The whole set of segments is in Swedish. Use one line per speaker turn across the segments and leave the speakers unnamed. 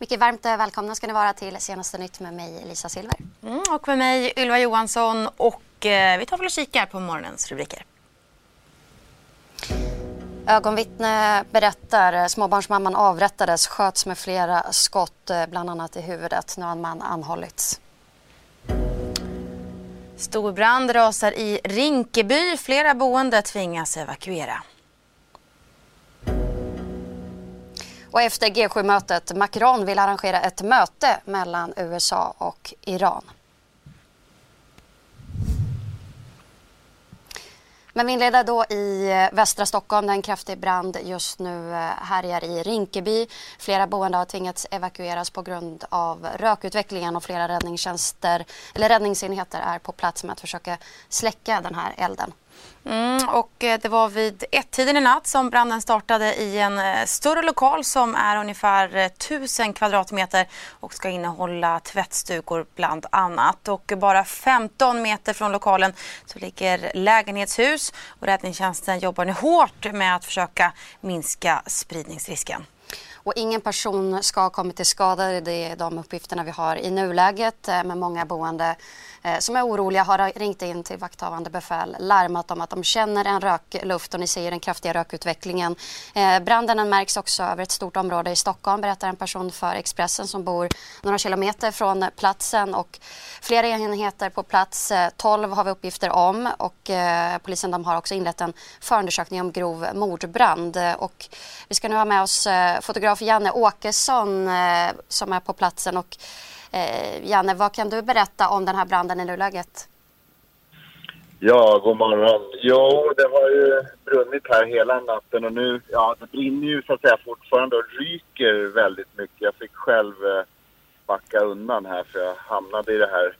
Mycket varmt välkomna ska ni vara till senaste nytt med mig Lisa Silver.
Mm, och med mig Ylva Johansson och eh, vi tar väl och kikar på morgonens rubriker.
Ögonvittne berättar småbarnsmamman avrättades, sköts med flera skott, eh, bland annat i huvudet. Nu har en man anhållits.
Stor brand rasar i Rinkeby. Flera boende tvingas evakuera.
Och efter G7-mötet, Macron vill arrangera ett möte mellan USA och Iran. Men vi inleder då i eh, västra Stockholm där en kraftig brand just nu eh, härjar i Rinkeby. Flera boende har tvingats evakueras på grund av rökutvecklingen och flera räddningstjänster, eller räddningsenheter är på plats med att försöka släcka den här elden.
Mm, och eh, det var vid ett-tiden i natt som branden startade i en eh, större lokal som är ungefär eh, 1000 kvadratmeter och ska innehålla tvättstugor bland annat. Och bara 15 meter från lokalen så ligger lägenhetshus och räddningstjänsten jobbar nu hårt med att försöka minska spridningsrisken.
Och ingen person ska ha kommit till skada. Det är de uppgifterna vi har i nuläget. Eh, Men många boende eh, som är oroliga har ringt in till vakthavande befäl larmat om att de känner en rökluft och ni ser den kraftiga rökutvecklingen. Eh, branden märks också över ett stort område i Stockholm berättar en person för Expressen som bor några kilometer från platsen och flera enheter på plats. 12 har vi uppgifter om och polisen de har också inlett en förundersökning om grov mordbrand och vi ska nu ha med oss fotograf Janne Åkesson eh, som är på platsen och Eh, Janne, vad kan du berätta om den här branden i nuläget?
Ja, god morgon. Jo, det har ju brunnit här hela natten och nu, ja, det brinner ju så att säga fortfarande och ryker väldigt mycket. Jag fick själv eh, backa undan här för jag hamnade i det här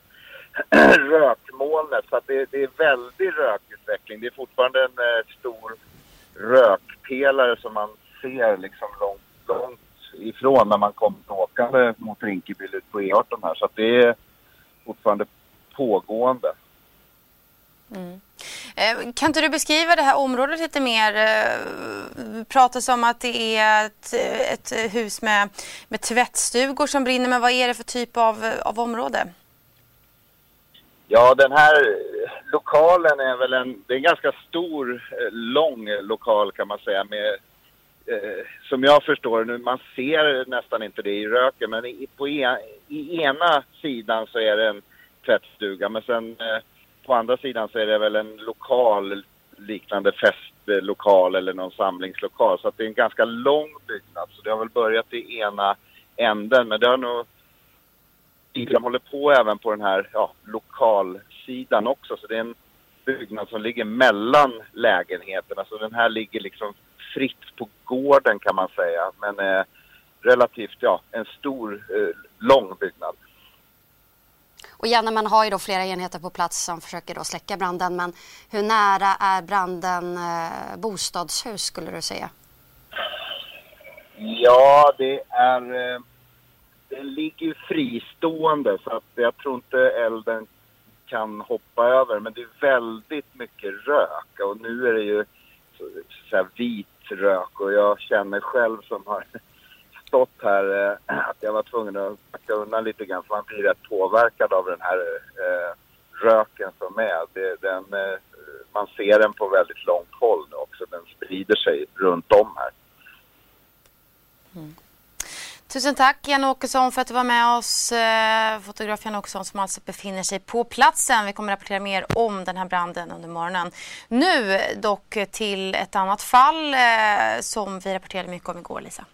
rökmolnet. Så att det, det är väldig rökutveckling. Det är fortfarande en eh, stor rökpelare som man ser liksom långt ifrån när man kommer åkande mot Rinkeby ut på E18 här. Så det är fortfarande pågående.
Mm. Eh, kan inte du beskriva det här området lite mer? Det eh, pratas om att det är ett, ett hus med, med tvättstugor som brinner, men vad är det för typ av, av område?
Ja, den här lokalen är väl en, det är en ganska stor, eh, lång lokal kan man säga med eh, som jag förstår nu, man ser nästan inte det i röken, men i, på en, i ena sidan så är det en tvättstuga, men sen eh, på andra sidan så är det väl en lokal liknande festlokal eller någon samlingslokal. Så att det är en ganska lång byggnad, så det har väl börjat i ena änden, men det har nog de håller på även på den här ja, lokalsidan också, så det är en byggnad som ligger mellan lägenheterna. Så den här ligger liksom fritt på gården kan man säga. Men eh, relativt, ja, en stor, eh, lång byggnad.
Och Janne, man har ju då flera enheter på plats som försöker då släcka branden. Men hur nära är branden eh, bostadshus skulle du säga?
Ja, det är... Eh, den ligger ju fristående så att jag tror inte elden kan hoppa över. Men det är väldigt mycket rök och nu är det ju så, så vit rök och jag känner själv som har stått här eh, att jag var tvungen att backa undan lite grann för man blir rätt påverkad av den här eh, röken som är. Det, den, eh, man ser den på väldigt långt håll också. Den sprider sig runt om här.
Mm. Tusen tack Jan Åkesson för att du var med oss. Eh, fotograf Jan Åkesson som alltså befinner sig på platsen. Vi kommer att rapportera mer om den här branden under morgonen. Nu dock till ett annat fall eh, som vi rapporterade mycket om igår Lisa.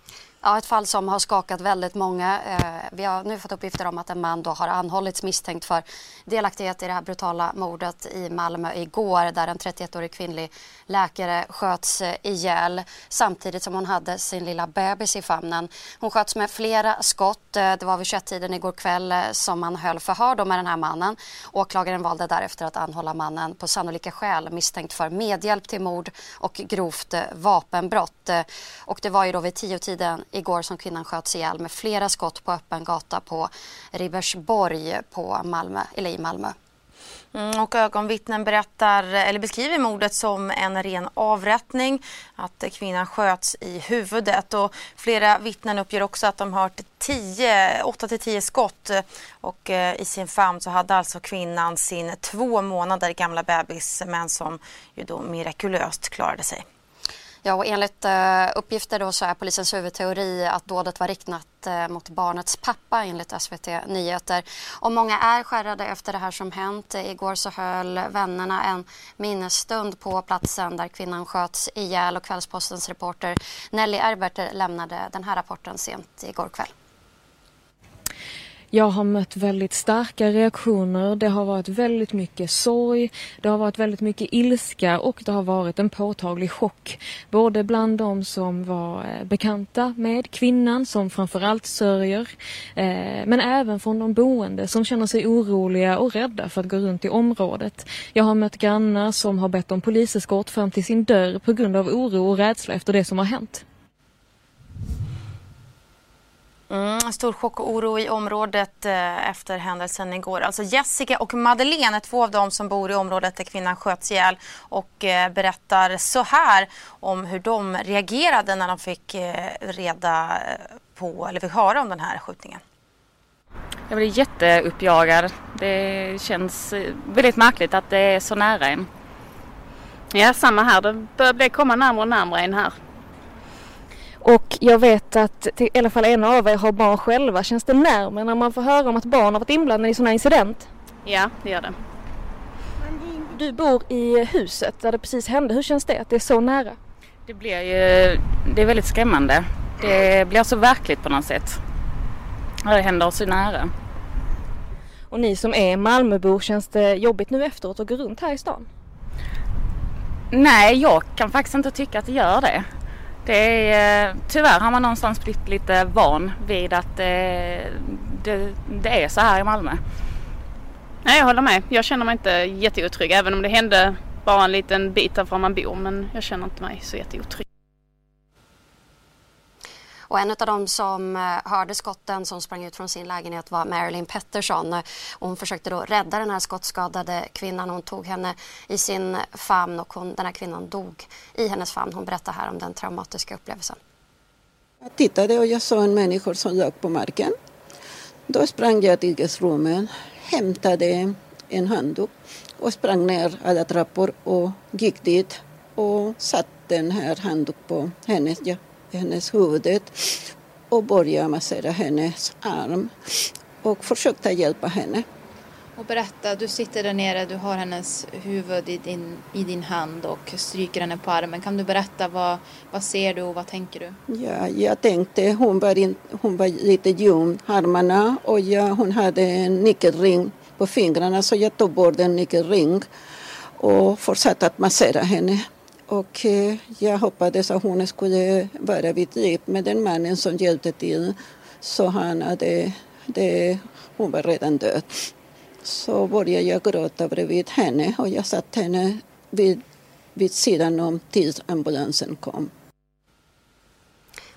Ja, ett fall som har skakat väldigt många. Eh, vi har nu fått uppgifter om att en man då har anhållits misstänkt för delaktighet i det här brutala mordet i Malmö igår där en 31-årig kvinnlig läkare sköts eh, ihjäl samtidigt som hon hade sin lilla bebis i famnen. Hon sköts med flera skott. Eh, det var vid 21-tiden igår kväll som man höll förhör med den här mannen. Åklagaren valde därefter att anhålla mannen på sannolika skäl misstänkt för medhjälp till mord och grovt vapenbrott. Eh, och det var ju då vid tio-tiden igår som kvinnan sköts ihjäl med flera skott på öppen gata på Ribersborg på Malmö, eller i Malmö.
Mm, och ögonvittnen berättar, eller beskriver mordet som en ren avrättning. Att kvinnan sköts i huvudet. Och flera vittnen uppger också att de hört 8-10 skott. Och eh, i sin famn så hade alltså kvinnan sin två månader gamla bebis men som ju då mirakulöst klarade sig.
Ja, och enligt uh, uppgifter då så är polisens huvudteori att dådet var riktat uh, mot barnets pappa enligt SVT Nyheter. Och många är skärrade efter det här som hänt. Igår så höll vännerna en minnesstund på platsen där kvinnan sköts ihjäl och Kvällspostens reporter Nelly Erbert lämnade den här rapporten sent igår kväll.
Jag har mött väldigt starka reaktioner. Det har varit väldigt mycket sorg, det har varit väldigt mycket ilska och det har varit en påtaglig chock. Både bland de som var eh, bekanta med kvinnan som framförallt sörjer, eh, men även från de boende som känner sig oroliga och rädda för att gå runt i området. Jag har mött grannar som har bett om poliseskort fram till sin dörr på grund av oro och rädsla efter det som har hänt.
Mm, stor chock och oro i området eh, efter händelsen igår. Alltså Jessica och Madeleine är två av dem som bor i området där kvinnan sköts ihjäl och eh, berättar så här om hur de reagerade när de fick eh, reda eh, på, eller fick höra om den här skjutningen.
Jag blir jätteuppjagad. Det känns eh, väldigt märkligt att det är så nära en.
Ja, samma här. Det börjar komma närmare och närmare en här.
Och jag vet att till, i alla fall en av er har barn själva. Känns det närmare när man får höra om att barn har varit inblandade i sån här incident?
Ja, det gör det.
Du bor i huset där det precis hände. Hur känns det att det är så nära?
Det blir ju, det är väldigt skrämmande. Det blir så verkligt på något sätt. Det händer så nära.
Och ni som är Malmöbor, känns det jobbigt nu efteråt att gå runt här i stan?
Nej, jag kan faktiskt inte tycka att det gör det. Det är, tyvärr har man någonstans blivit lite van vid att det, det, det är så här i Malmö.
Nej, jag håller med. Jag känner mig inte jätteotrygg även om det hände bara en liten bit av var man bor. Men jag känner inte mig så jätteotrygg.
Och en av dem som eh, hörde skotten som sprang ut från sin lägenhet var Marilyn Pettersson. Hon försökte då rädda den här skottskadade kvinnan. Hon tog henne i sin famn och hon, den här kvinnan dog i hennes famn. Hon berättar här om den traumatiska upplevelsen.
Jag tittade och jag såg en människa som låg på marken. Då sprang jag till gästrummet, hämtade en handduk och sprang ner alla trappor och gick dit och satte den här handduken på hennes hennes huvud och började massera hennes arm och försökte hjälpa henne.
Och berätta, du sitter där nere, du har hennes huvud i din, i din hand och stryker henne på armen. Kan du berätta vad, vad ser du och vad tänker du?
Ja, jag tänkte hon var, in, hon var lite ljum, armarna och ja, hon hade en nyckelring på fingrarna så jag tog bort en nyckelring och fortsatte att massera henne. Och eh, jag hoppades att hon skulle vara vid liv med den mannen som hjälpte till. Så han hade, det, hon var redan död. Så började jag gråta bredvid henne och jag satt henne vid, vid sidan om tills ambulansen kom.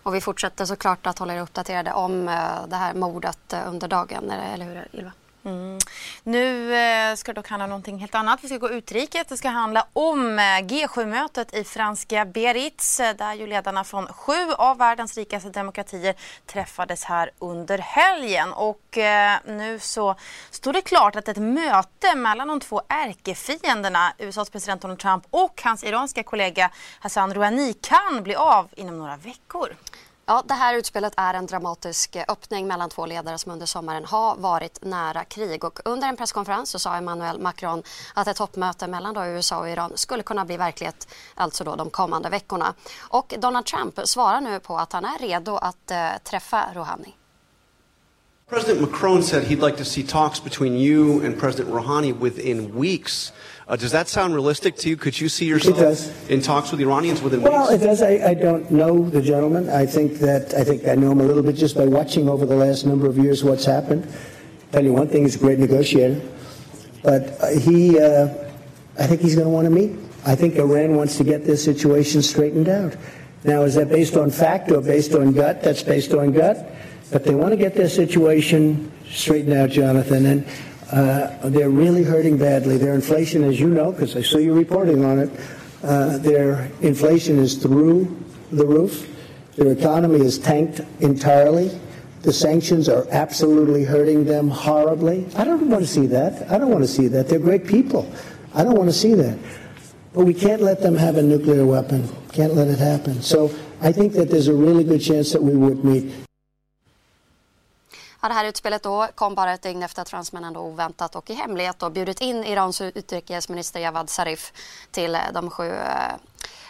Och vi fortsätter såklart att hålla er uppdaterade om eh, det här mordet under dagen, eller hur Ylva?
Mm. Nu eh, ska det dock handla om någonting helt annat. Vi ska gå utrikes. Det ska handla om eh, G7-mötet i franska Biarritz eh, där ju ledarna från sju av världens rikaste demokratier träffades här under helgen. Och eh, nu så står det klart att ett möte mellan de två ärkefienderna, USAs president Donald Trump och hans iranska kollega Hassan Rouhani kan bli av inom några veckor.
Ja, det här utspelet är en dramatisk öppning mellan två ledare som under sommaren har varit nära krig. Och under en presskonferens så sa Emmanuel Macron att ett toppmöte mellan då USA och Iran skulle kunna bli verklighet alltså då de kommande veckorna. Och Donald Trump svarar nu på att han är redo att eh, träffa Rouhani.
President Macron said he'd like to see talks between you and President Rouhani within weeks. Uh, does that sound realistic to you? Could you see yourself in talks with Iranians within
well,
weeks?
it does. I, I don't know the gentleman. I think that I think I know him a little bit just by watching over the last number of years what's happened. Tell you one thing, he's a great negotiator, but uh, he, uh, I think he's going to want to meet. I think Iran wants to get this situation straightened out. Now, is that based on fact or based on gut? That's based on gut. But they want to get their situation straightened out, Jonathan, and uh, they're really hurting badly. Their inflation, as you know, because I saw you reporting on it, uh, their inflation is through the roof. Their economy is tanked entirely. The sanctions are absolutely hurting them horribly. I don't want to see that. I don't want to see that. They're great people. I don't want to see that. But we can't let them have a nuclear weapon. Can't let it happen. So I think that there's a really good chance that we would meet.
Ja, det här utspelet då kom bara ett dygn efter att fransmännen då oväntat och i hemlighet då bjudit in Irans utrikesminister Javad Zarif till eh, de sju eh,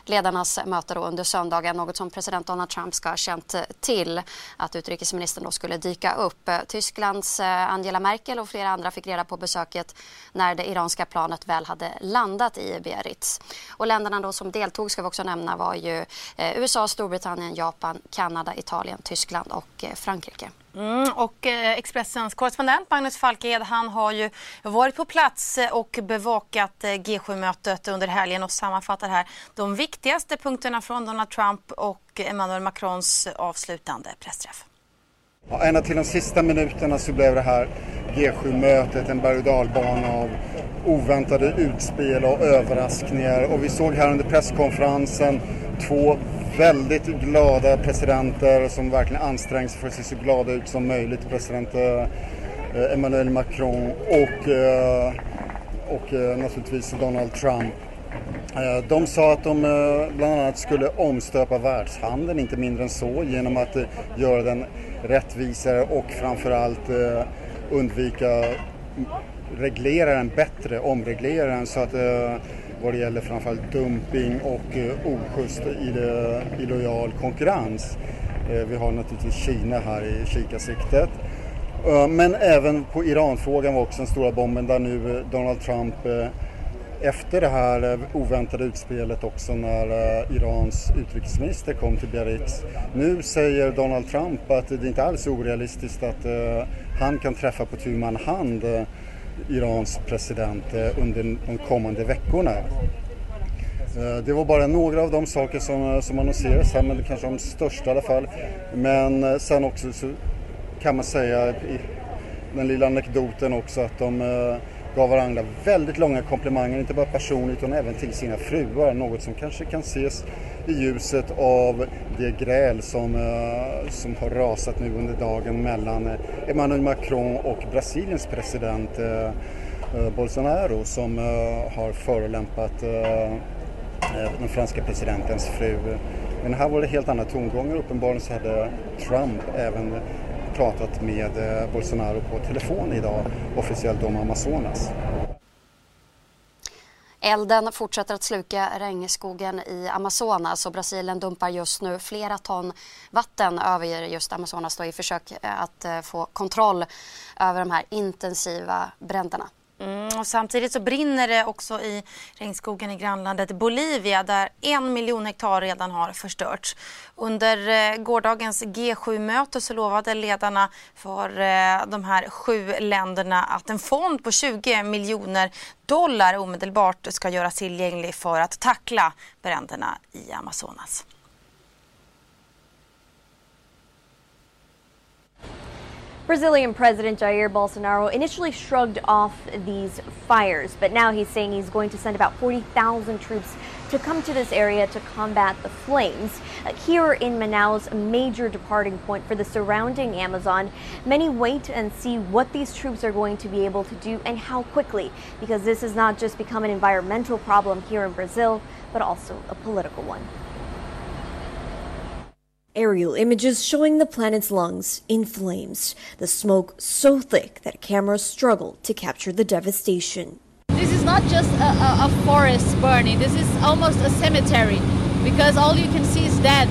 ledarnas möte då under söndagen, något som president Donald Trump ska ha känt eh, till att utrikesministern då skulle dyka upp. Tysklands Angela Merkel och flera andra fick reda på besöket när det iranska planet väl hade landat i Biarritz. Och länderna då som deltog ska vi också nämna var ju USA, Storbritannien, Japan, Kanada, Italien, Tyskland och Frankrike.
Mm, och eh, Expressens korrespondent Magnus Falked han har ju varit på plats eh, och bevakat eh, G7-mötet under helgen och sammanfattar här de viktigaste punkterna från Donald Trump och Emmanuel Macrons avslutande pressträff.
Ja, ända till de sista minuterna så blev det här G7-mötet en berg och dalbana av oväntade utspel och överraskningar och vi såg här under presskonferensen två väldigt glada presidenter som verkligen anstränger sig för att se så glada ut som möjligt. President eh, Emmanuel Macron och, eh, och eh, naturligtvis Donald Trump. Eh, de sa att de eh, bland annat skulle omstöpa världshandeln, inte mindre än så, genom att eh, göra den rättvisare och framförallt undvika reglera den bättre, omreglera den så att vad det gäller framförallt dumping och eh, oschysst illojal konkurrens. Eh, vi har naturligtvis Kina här i kikarsiktet. Eh, men även på Iranfrågan var också den stora bomben där nu Donald Trump efter det här oväntade utspelet också när Irans utrikesminister kom till Biarritz. Nu säger Donald Trump att det inte alls är orealistiskt att han kan träffa på tu man hand Irans president eh, under de kommande veckorna. Eh, det var bara några av de saker som, eh, som annonserades här, men det kanske de största i alla fall. Men sen också så kan man säga i den lilla anekdoten också att de gav varandra väldigt långa komplimanger, inte bara personligt utan även till sina fruar. Något som kanske kan ses i ljuset av det gräl som, eh, som har rasat nu under dagen mellan eh, Emmanuel Macron och Brasiliens president eh, Bolsonaro som har förolämpat den franska presidentens fru. Men här var det helt andra tongångar. Uppenbarligen så hade Trump även pratat med Bolsonaro på telefon idag, officiellt om Amazonas.
Elden fortsätter att sluka regnskogen i Amazonas och Brasilien dumpar just nu flera ton vatten över just Amazonas då i försök att eh, få kontroll över de här intensiva bränderna.
Mm, och samtidigt så brinner det också i regnskogen i grannlandet Bolivia där en miljon hektar redan har förstörts. Under eh, gårdagens G7-möte så lovade ledarna för eh, de här sju länderna att en fond på 20 miljoner dollar omedelbart ska göras tillgänglig för att tackla bränderna i Amazonas.
Brazilian President Jair Bolsonaro initially shrugged off these fires, but now he's saying he's going to send about 40,000 troops to come to this area to combat the flames. Uh, here in Manaus, a major departing point for the surrounding Amazon. Many wait and see what these troops are going to be able to do and how quickly, because this has not just become an environmental problem here in Brazil, but also a political one. Aerial images showing the planet's lungs in flames. The smoke so thick that cameras struggle to capture the devastation.
This is not just a, a, a forest burning, this is almost a cemetery because all you can see is dead.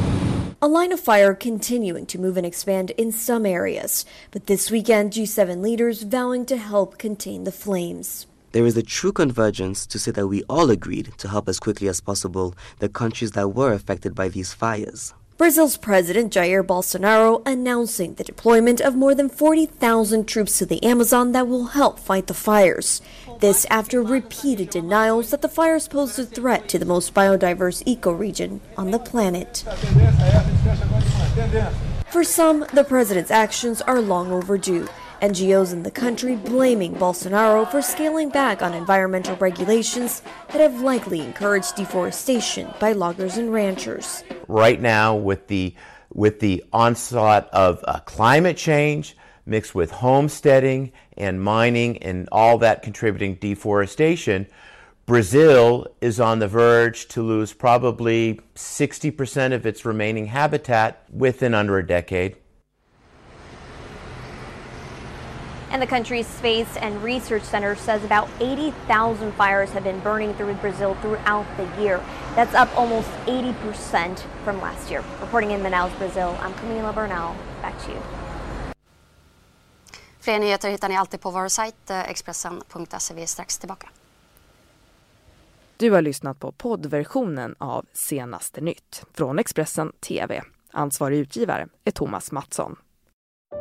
A line of fire continuing to move and expand in some areas, but this weekend, G7 leaders vowing to help contain the flames.
There is a true convergence to say that we all agreed to help as quickly as possible the countries that were affected by these fires.
Brazil's President Jair Bolsonaro announcing the deployment of more than 40,000 troops to the Amazon that will help fight the fires. This after repeated denials that the fires pose a threat to the most biodiverse ecoregion on the planet. For some, the president's actions are long overdue. NGOs in the country blaming Bolsonaro for scaling back on environmental regulations that have likely encouraged deforestation by loggers and ranchers.
Right now, with the with the onslaught of uh, climate change mixed with homesteading and mining and all that contributing deforestation, Brazil is on the verge to lose probably 60% of its remaining habitat within under a decade.
And the country's Space and Research Center says about 80,000 fires have been burning through Brazil throughout the year. That's up almost 80% from last year. Reporting in Manaus, Brazil, I'm Camila Bernal. Back to you.
Fler nyheter hittar ni alltid på vår sajt eh, Expressen.se. Vi är strax tillbaka.
Du har lyssnat på poddversionen av Senaste nytt från Expressen TV. Ansvarig utgivare är Thomas Mattsson.